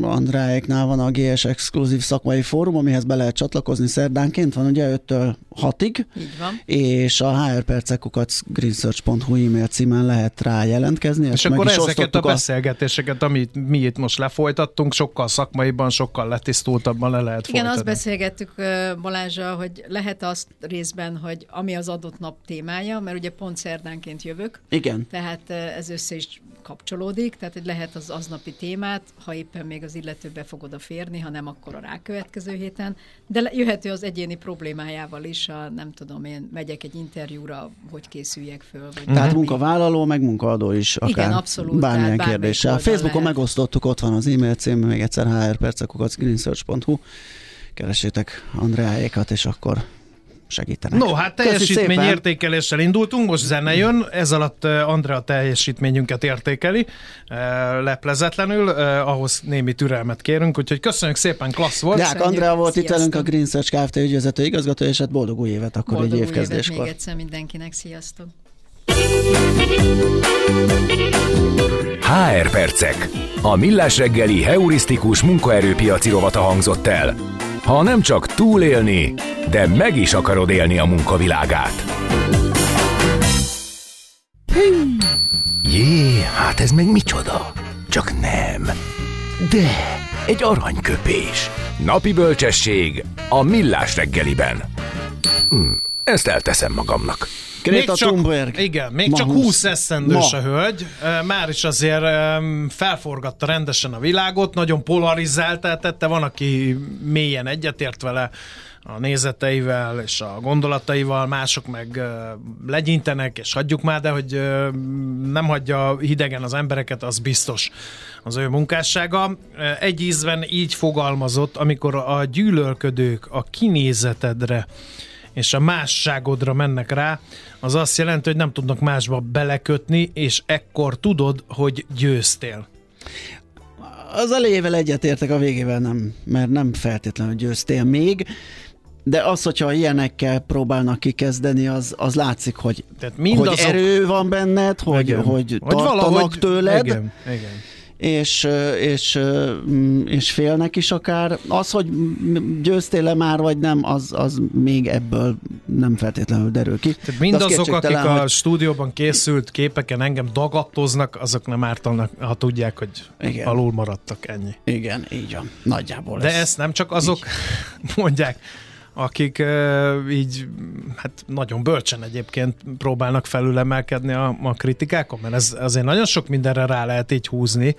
Andráéknál van a GS exkluzív szakmai fórum, amihez be lehet csatlakozni szerdánként, van ugye 5-től 6-ig, és a HR percekukat greensearch.hu e-mail címen lehet rá jelentkezni. És akkor ezeket a beszélgetéseket, amit mi itt most lefolytattunk, sokkal szakmaiban, sokkal letisztultabban le lehet folytatni Igen, azt beszélgettük Balázsa, hogy lehet azt részben, hogy ami az adott nap témája, mert ugye pont szerdánként jövök. Igen. Tehát ez össze is kapcsolódik, tehát hogy lehet az aznapi témát, ha éppen még az illető be fog odaférni, ha nem, akkor a rákövetkező héten, de jöhető az egyéni problémájával is, a, nem tudom, én megyek egy interjúra, hogy készüljek föl. Vagy tehát munkavállaló, meg munkaadó is akár Igen, abszolút, bármilyen kérdéssel. Facebookon lehet. megosztottuk, ott van az e-mail cím, még egyszer hrpercekukat.greensearch.hu keresétek Andreáékat, és akkor segítenek. No, hát teljesítményértékeléssel indultunk, most zene jön, ez alatt Andrea teljesítményünket értékeli, leplezetlenül, ahhoz némi türelmet kérünk, úgyhogy köszönjük szépen, klassz volt. Deák Andrea volt itt velünk a Green Search Kft. ügyvezető igazgató, és hát boldog új évet akkor boldog egy évkezdéskor. Boldog még egyszer mindenkinek, sziasztok! HR Percek. A Millás reggeli heurisztikus munkaerőpiaci rovata hangzott el. Ha nem csak túlélni, de meg is akarod élni a munkavilágát. Jé, hát ez meg micsoda? Csak nem. De, egy aranyköpés. Napi bölcsesség a Millás reggeliben. Ezt elteszem magamnak. Greta még Thunberg. Csak, igen, még csak 20 eszendős a hölgy, már is azért felforgatta rendesen a világot, nagyon polarizáltá tette, van, aki mélyen egyetért vele, a nézeteivel és a gondolataival, mások meg legyintenek, és hagyjuk már, de hogy nem hagyja hidegen az embereket, az biztos az ő munkássága. Egy ízben így fogalmazott, amikor a gyűlölködők a kinézetedre és a másságodra mennek rá, az azt jelenti, hogy nem tudnak másba belekötni, és ekkor tudod, hogy győztél. Az elejével egyetértek, a végével nem, mert nem feltétlenül győztél még, de az, hogyha ilyenekkel próbálnak kikezdeni, az, az látszik, hogy, Tehát mindazok... hogy erő van benned, hogy, igen. hogy tartanak valahogy... tőled. Igen, igen és, és, és félnek is akár. Az, hogy győztél-e már, vagy nem, az, az még ebből nem feltétlenül derül ki. Tehát mindazok, akik a hogy... stúdióban készült képeken engem dagadtoznak, azok nem ártanak, ha tudják, hogy Igen. alul maradtak ennyi. Igen, így van. Nagyjából. De ez ezt nem csak azok így. mondják, akik így hát nagyon bölcsen egyébként próbálnak felülemelkedni a, a kritikákon, mert ez azért nagyon sok mindenre rá lehet így húzni.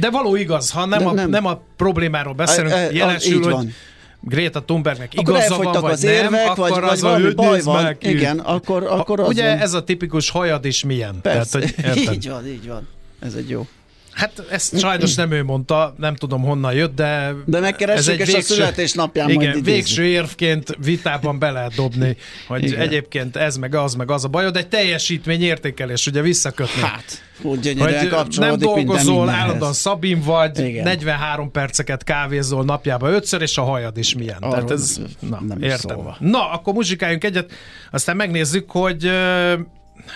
De való igaz, ha nem, a, nem. nem a problémáról beszélünk, e, e, jelesül, hogy van. Greta Thunbergnek igaza van, vagy az érvek, nem, vagy, akkor vagy az valami a baj van. Meg, Igen, akkor, akkor az Ugye van. ez a tipikus hajad is milyen. Persze, Tehát, hogy így van, így van. Ez egy jó. Hát ezt sajnos nem ő mondta, nem tudom honnan jött, de... De megkeressük, és végső, a születésnapján Igen, majd végső érvként vitában be lehet dobni, hogy igen. egyébként ez meg az meg az a bajod, egy teljesítmény értékelés, ugye visszakötni. Hát, úgy hogy nem dolgozol, állandóan Szabin vagy, igen. 43 perceket kávézol napjában ötször, és a hajad is milyen. Arról Tehát ez, na, nem értem. Na, akkor muzsikáljunk egyet, aztán megnézzük, hogy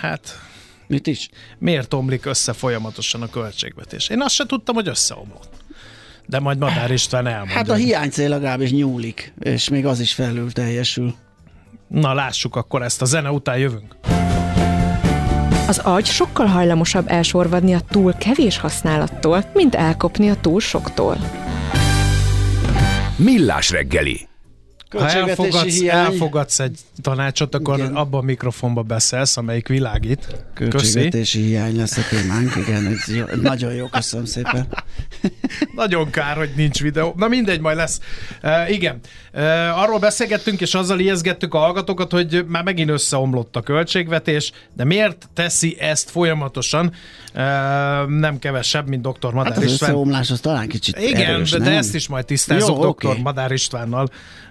hát Mit is? Miért omlik össze folyamatosan a költségvetés? Én azt se tudtam, hogy összeomlott. De majd Madár István elmondja. Hát a hiánycél legalábbis nyúlik, és még az is felül teljesül. Na lássuk, akkor ezt a zene után jövünk. Az agy sokkal hajlamosabb elsorvadni a túl kevés használattól, mint elkopni a túl soktól. Millás reggeli ha elfogadsz, elfogadsz egy tanácsot, akkor igen. abban a mikrofonba beszélsz, amelyik világít. Költségvetési Köszi. hiány lesz a témánk, igen, jó, nagyon jó, köszönöm szépen. nagyon kár, hogy nincs videó. Na mindegy, majd lesz. Uh, igen, uh, arról beszélgettünk, és azzal ijeszgettük a hallgatókat, hogy már megint összeomlott a költségvetés, de miért teszi ezt folyamatosan? Uh, nem kevesebb, mint dr. Madár hát az István. összeomlás az talán kicsit Igen, erős, de nem? ezt is majd tisztázok dr. Okay. Madár Istvánnal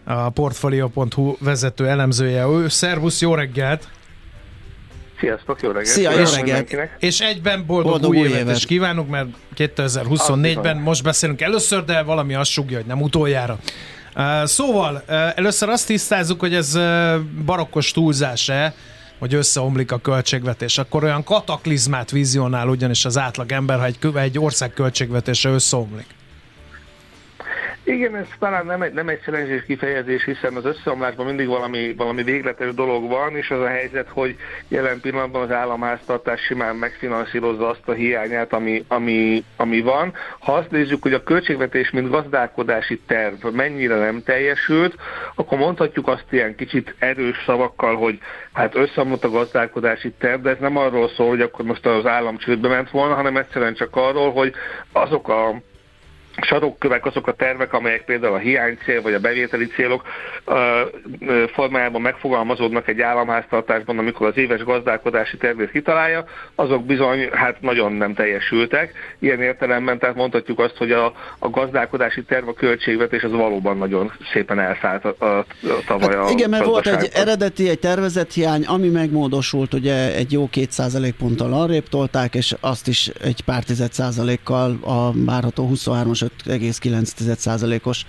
a Portfolio.hu vezető elemzője. Ő, szervusz, jó reggelt! Sziasztok, jó reggelt! Szia, jó reggelt! És egyben boldog, boldog új, új évet, évet is kívánunk, mert 2024-ben most beszélünk először, de valami azt sugja, hogy nem utoljára. Szóval, először azt tisztázzuk, hogy ez barokkos túlzás-e, hogy összeomlik a költségvetés. Akkor olyan kataklizmát vizionál ugyanis az átlag ember, ha egy, egy ország költségvetése összeomlik. Igen, ez talán nem egy, nem egy szerencsés kifejezés, hiszen az összeomlásban mindig valami, valami végletes dolog van, és az a helyzet, hogy jelen pillanatban az államháztartás simán megfinanszírozza azt a hiányát, ami, ami, ami van. Ha azt nézzük, hogy a költségvetés, mint gazdálkodási terv mennyire nem teljesült, akkor mondhatjuk azt ilyen kicsit erős szavakkal, hogy hát összeomlott a gazdálkodási terv, de ez nem arról szól, hogy akkor most az állam csődbe ment volna, hanem egyszerűen csak arról, hogy azok a sarokkövek azok a tervek, amelyek például a hiánycél vagy a bevételi célok formájában megfogalmazódnak egy államháztartásban, amikor az éves gazdálkodási tervét kitalálja, azok bizony hát nagyon nem teljesültek. Ilyen értelemben tehát mondhatjuk azt, hogy a, a gazdálkodási terv, a költségvetés az valóban nagyon szépen elszállt a, a, a tavaly hát Igen, mert volt egy eredeti, egy tervezett hiány, ami megmódosult, ugye egy jó két ponttal arrébb tolták, és azt is egy pár tized százalékkal a várható 23-as 5,9%-os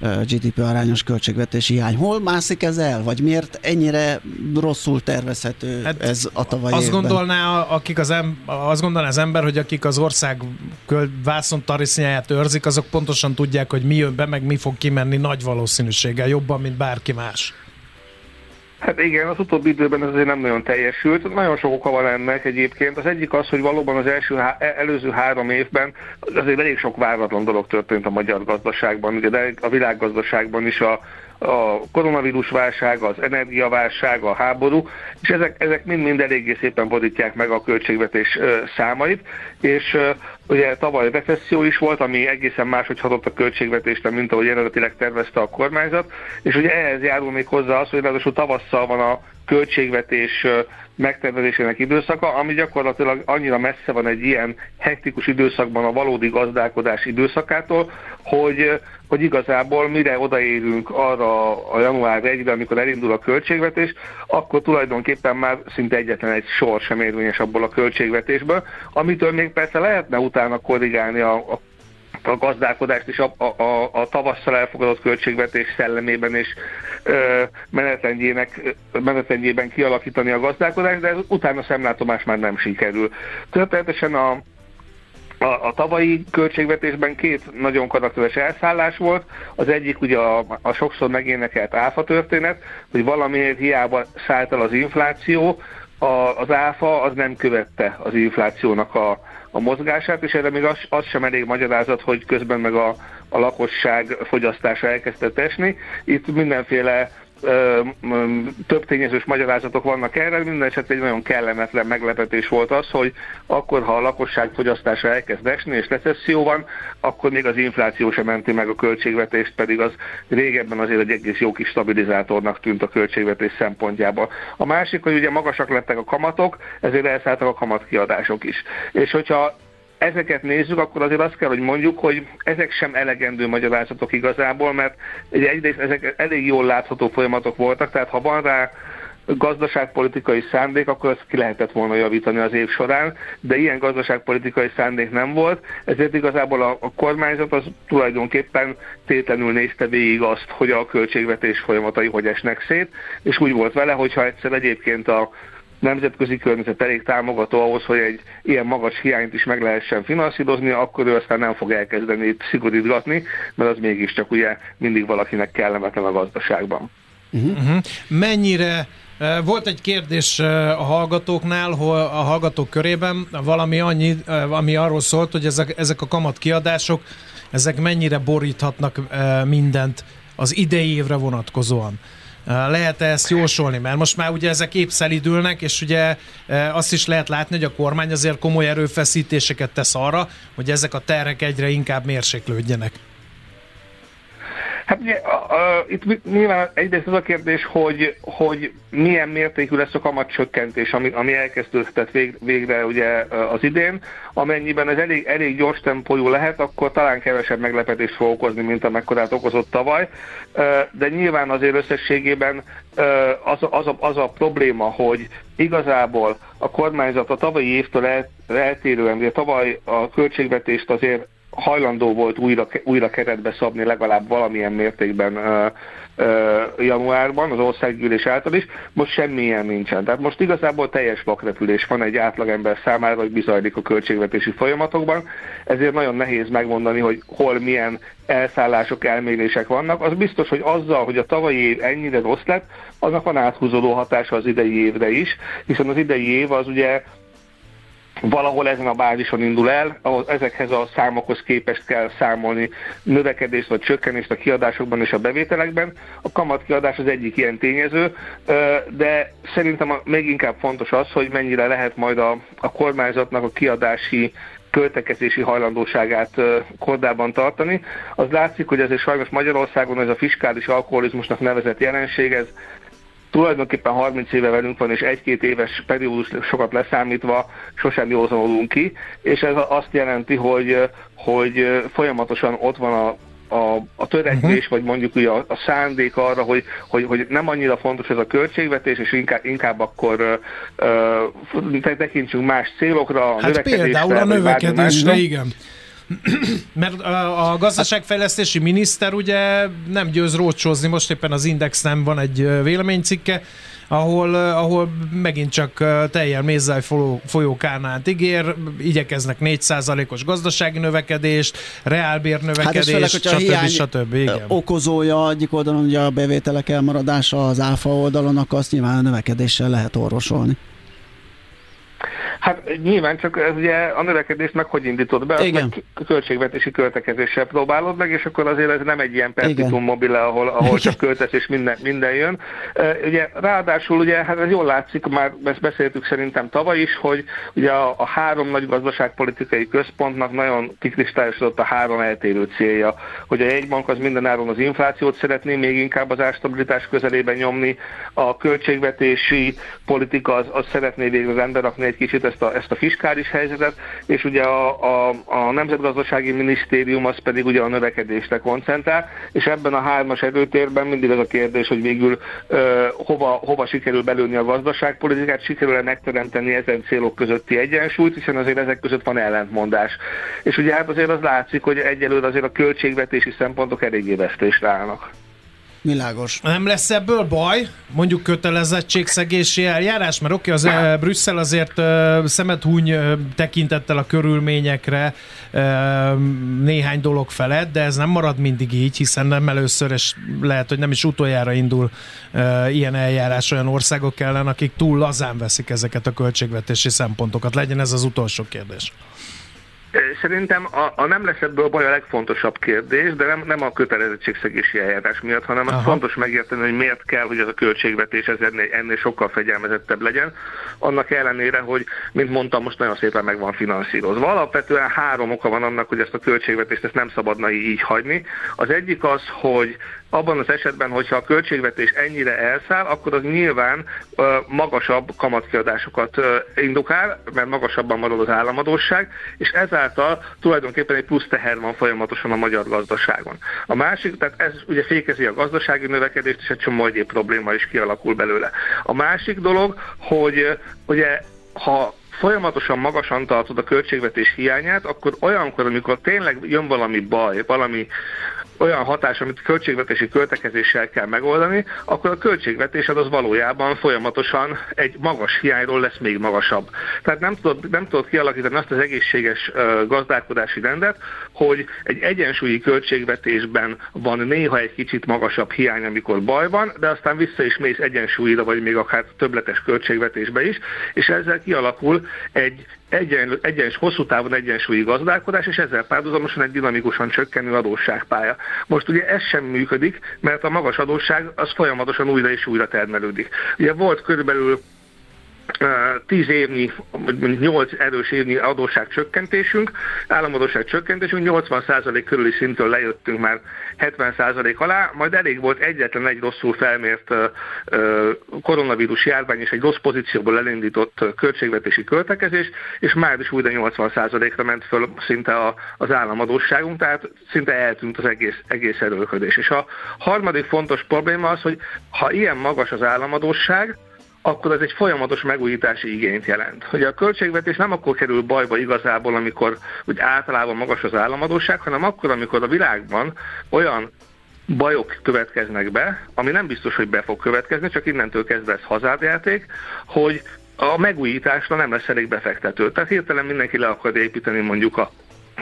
GDP arányos költségvetési hiány. Hol mászik ez el, vagy miért ennyire rosszul tervezhető hát ez a tavalyi azt évben? Gondolná, akik az em, azt gondolná az ember, hogy akik az ország vászon tarisznyáját őrzik, azok pontosan tudják, hogy mi jön be, meg mi fog kimenni nagy valószínűséggel, jobban, mint bárki más. Hát igen, az utóbbi időben ez azért nem nagyon teljesült. Nagyon sok oka van ennek egyébként. Az egyik az, hogy valóban az első, e- előző három évben azért elég sok váratlan dolog történt a magyar gazdaságban, ugye de a világgazdaságban is a, a koronavírus válság, az energiaválság, a háború, és ezek, ezek mind-mind eléggé szépen borítják meg a költségvetés számait, és ugye tavaly recesszió is volt, ami egészen máshogy hatott a költségvetésre, mint ahogy eredetileg tervezte a kormányzat, és ugye ehhez járul még hozzá az, hogy ráadásul tavasszal van a költségvetés megtervezésének időszaka, ami gyakorlatilag annyira messze van egy ilyen hektikus időszakban a valódi gazdálkodás időszakától, hogy, hogy igazából mire odaérünk arra a január 1-re, amikor elindul a költségvetés, akkor tulajdonképpen már szinte egyetlen egy sor sem érvényes abból a költségvetésből, amitől még persze lehetne utána korrigálni a, a a gazdálkodást is a, a, a, a tavasszal elfogadott költségvetés szellemében és ö, menetrendjének, menetrendjében kialakítani a gazdálkodást, de ez utána szemlátomás már nem sikerül. Történetesen a, a, a tavalyi költségvetésben két nagyon karakteres elszállás volt. Az egyik ugye a, a sokszor megénekelt áfa történet, hogy valamiért hiába szállt el az infláció, a, az áfa az nem követte az inflációnak a, a mozgását, és erre még az, az sem elég magyarázat, hogy közben meg a, a lakosság fogyasztása elkezdett esni. Itt mindenféle több tényezős magyarázatok vannak erre, minden esetre egy nagyon kellemetlen meglepetés volt az, hogy akkor, ha a lakosság fogyasztása elkezd esni és recesszió van, akkor még az infláció sem menti meg a költségvetést, pedig az régebben azért egy egész jó kis stabilizátornak tűnt a költségvetés szempontjából. A másik, hogy ugye magasak lettek a kamatok, ezért elszálltak a kamatkiadások is. És hogyha ezeket nézzük, akkor azért azt kell, hogy mondjuk, hogy ezek sem elegendő magyarázatok igazából, mert egyrészt ezek elég jól látható folyamatok voltak, tehát ha van rá gazdaságpolitikai szándék, akkor ezt ki lehetett volna javítani az év során, de ilyen gazdaságpolitikai szándék nem volt, ezért igazából a, a kormányzat az tulajdonképpen tétlenül nézte végig azt, hogy a költségvetés folyamatai hogy esnek szét, és úgy volt vele, hogyha egyszer egyébként a nemzetközi környezet elég támogató ahhoz, hogy egy ilyen magas hiányt is meg lehessen finanszírozni, akkor ő aztán nem fog elkezdeni itt szigorítgatni, mert az mégiscsak ugye mindig valakinek kellemetlen a gazdaságban. Uh-huh. Mennyire eh, volt egy kérdés eh, a hallgatóknál, hol a hallgatók körében valami annyi, eh, ami arról szólt, hogy ezek, ezek a kamatkiadások, ezek mennyire boríthatnak mindent az idei évre vonatkozóan. Lehet-e ezt jósolni? Mert most már ugye ezek épp szelidülnek, és ugye azt is lehet látni, hogy a kormány azért komoly erőfeszítéseket tesz arra, hogy ezek a terhek egyre inkább mérséklődjenek. Hát ugye a, a, itt nyilván egyrészt az a kérdés, hogy, hogy milyen mértékű lesz a kamatcsökkentés, ami, ami elkezdődött vég, végre ugye az idén. Amennyiben ez elég, elég gyors tempójú lehet, akkor talán kevesebb meglepetést fog okozni, mint amekkorát okozott tavaly. De nyilván azért összességében az, az, a, az a probléma, hogy igazából a kormányzat a tavalyi évtől el, eltérően, ugye tavaly a költségvetést azért hajlandó volt újra, újra keretbe szabni legalább valamilyen mértékben januárban az országgyűlés által is, most semmilyen nincsen. Tehát most igazából teljes vakrepülés van egy átlagember számára, hogy bizajlik a költségvetési folyamatokban, ezért nagyon nehéz megmondani, hogy hol milyen elszállások, elmérések vannak. Az biztos, hogy azzal, hogy a tavalyi év ennyire rossz lett, annak van áthúzódó hatása az idei évre is, hiszen az idei év az ugye valahol ezen a bázison indul el, ezekhez a számokhoz képest kell számolni növekedést vagy csökkenést a kiadásokban és a bevételekben. A kamatkiadás az egyik ilyen tényező, de szerintem még inkább fontos az, hogy mennyire lehet majd a, a kormányzatnak a kiadási költekezési hajlandóságát kordában tartani. Az látszik, hogy azért sajnos Magyarországon ez a fiskális alkoholizmusnak nevezett jelenség, ez tulajdonképpen 30 éve velünk van, és egy-két éves periódus sokat leszámítva sosem józanulunk ki, és ez azt jelenti, hogy, hogy folyamatosan ott van a a, a törekvés, uh-huh. vagy mondjuk ugye a, a szándék arra, hogy, hogy, hogy nem annyira fontos ez a költségvetés, és inkább, inkább akkor uh, tekintsünk más célokra, a hát például a növekedésre, igen. Mert a gazdaságfejlesztési miniszter ugye nem győz rócsózni, most éppen az Index nem van egy véleménycikke, ahol, ahol megint csak teljel mézzel folyó kárnánt ígér, igyekeznek 4%-os gazdasági növekedést, reálbér növekedést, hát stb. stb. Igen. Okozója egyik oldalon ugye a bevételek elmaradása az áfa oldalon, akkor azt nyilván a növekedéssel lehet orvosolni. Hát nyilván csak ez ugye a növekedést meg hogy indítod be, Igen. meg költségvetési költekezéssel próbálod meg, és akkor azért ez nem egy ilyen perpetuum mobile, ahol, ahol csak költesz és minden, minden jön. Ugye ráadásul ugye, hát ez jól látszik, már ezt beszéltük szerintem tavaly is, hogy ugye a, a három nagy gazdaságpolitikai központnak nagyon kikristályosodott a három eltérő célja, hogy a jegybank az mindenáron az inflációt szeretné még inkább az árstabilitás közelében nyomni, a költségvetési politika az, az szeretné végre rendbe rakni egy kicsit ezt a, ezt a fiskális helyzetet, és ugye a, a, a Nemzetgazdasági Minisztérium az pedig ugye a növekedésre koncentrál, és ebben a hármas erőtérben mindig az a kérdés, hogy végül ö, hova, hova sikerül belőni a gazdaságpolitikát, sikerül-e megteremteni ezen célok közötti egyensúlyt, hiszen azért ezek között van ellentmondás. És ugye hát azért az látszik, hogy egyelőre azért a költségvetési szempontok eléggé vesztésre állnak. Világos. Nem lesz ebből baj? Mondjuk kötelezettségszegési eljárás? Mert oké, az uh, Brüsszel azért szemet húny uh, tekintettel a körülményekre uh, néhány dolog felett, de ez nem marad mindig így, hiszen nem először, és lehet, hogy nem is utoljára indul uh, ilyen eljárás olyan országok ellen, akik túl lazán veszik ezeket a költségvetési szempontokat. Legyen ez az utolsó kérdés. Szerintem a, a nem lesz ebből baj a legfontosabb kérdés, de nem, nem a kötelezettségszegési eljárás miatt, hanem az fontos megérteni, hogy miért kell, hogy ez a költségvetés ez ennél, ennél sokkal fegyelmezettebb legyen. Annak ellenére, hogy, mint mondtam, most nagyon szépen meg van finanszírozva. Alapvetően három oka van annak, hogy ezt a költségvetést ezt nem szabadna így hagyni. Az egyik az, hogy abban az esetben, hogyha a költségvetés ennyire elszáll, akkor az nyilván magasabb kamatkiadásokat indukál, mert magasabban marad az államadóság, és ezáltal tulajdonképpen egy plusz teher van folyamatosan a magyar gazdaságon. A másik, tehát ez ugye fékezi a gazdasági növekedést, és egy csomó egyéb probléma is kialakul belőle. A másik dolog, hogy ugye ha folyamatosan magasan tartod a költségvetés hiányát, akkor olyankor, amikor tényleg jön valami baj, valami olyan hatás, amit költségvetési költekezéssel kell megoldani, akkor a költségvetésed az valójában folyamatosan egy magas hiányról lesz még magasabb. Tehát nem tudod, nem tudod kialakítani azt az egészséges gazdálkodási rendet, hogy egy egyensúlyi költségvetésben van néha egy kicsit magasabb hiány, amikor baj van, de aztán vissza is mész egyensúlyra, vagy még akár többletes költségvetésbe is, és ezzel kialakul egy egyen, egyens, hosszú távon egyensúlyi gazdálkodás, és ezzel párhuzamosan egy dinamikusan csökkenő adósságpálya. Most ugye ez sem működik, mert a magas adósság az folyamatosan újra és újra termelődik. Ugye volt körülbelül 10 évnyi, 8 erős évnyi adósság csökkentésünk, államadóság csökkentésünk, 80% körüli szintől lejöttünk már 70% alá, majd elég volt egyetlen egy rosszul felmért koronavírus járvány és egy rossz pozícióból elindított költségvetési költekezés, és már is újra 80%-ra ment föl szinte az államadóságunk, tehát szinte eltűnt az egész, egész erőködés. És a harmadik fontos probléma az, hogy ha ilyen magas az államadóság, akkor ez egy folyamatos megújítási igényt jelent. Hogy a költségvetés nem akkor kerül bajba igazából, amikor úgy általában magas az államadóság, hanem akkor, amikor a világban olyan bajok következnek be, ami nem biztos, hogy be fog következni, csak innentől kezdve ez hazádjáték, hogy a megújításra nem lesz elég befektető. Tehát hirtelen mindenki le akar építeni mondjuk a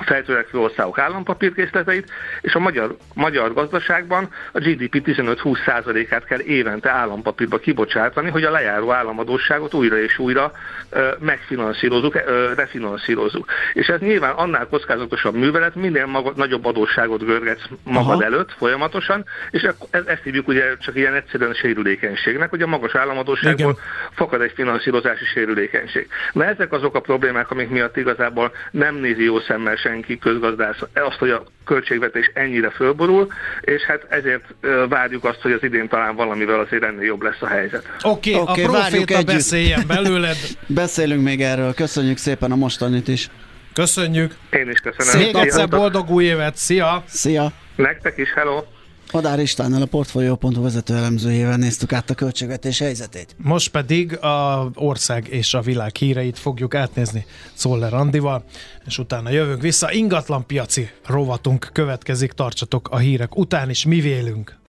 fejtörekvő országok állampapírkészleteit, és a magyar, magyar gazdaságban a GDP 15-20%-át kell évente állampapírba kibocsátani, hogy a lejáró államadóságot újra és újra ö, megfinanszírozunk, ö, refinanszírozunk. És ez nyilván annál kockázatosabb művelet, minél maga, nagyobb adósságot görgetsz magad Aha. előtt folyamatosan, és ezt, ezt hívjuk ugye csak ilyen egyszerűen sérülékenységnek, hogy a magas államadóságból Igen. fakad egy finanszírozási sérülékenység. Na ezek azok a problémák, amik miatt igazából nem nézi jó szemmel senki közgazdász azt, hogy a költségvetés ennyire fölborul, és hát ezért várjuk azt, hogy az idén talán valamivel azért ennél jobb lesz a helyzet. Oké, okay, okay, a proféta beszéljen belőled. Beszélünk még erről, köszönjük szépen a mostanit is. Köszönjük. Én is köszönöm. Még egyszer boldog új évet, szia! Szia! Nektek is, hello! Madár Istvánnal a Portfolio.hu vezető elemzőjével néztük át a költségvetés helyzetét. Most pedig a ország és a világ híreit fogjuk átnézni Szoller Andival, és utána jövünk vissza. Ingatlan piaci rovatunk következik, tartsatok a hírek után is, mi vélünk.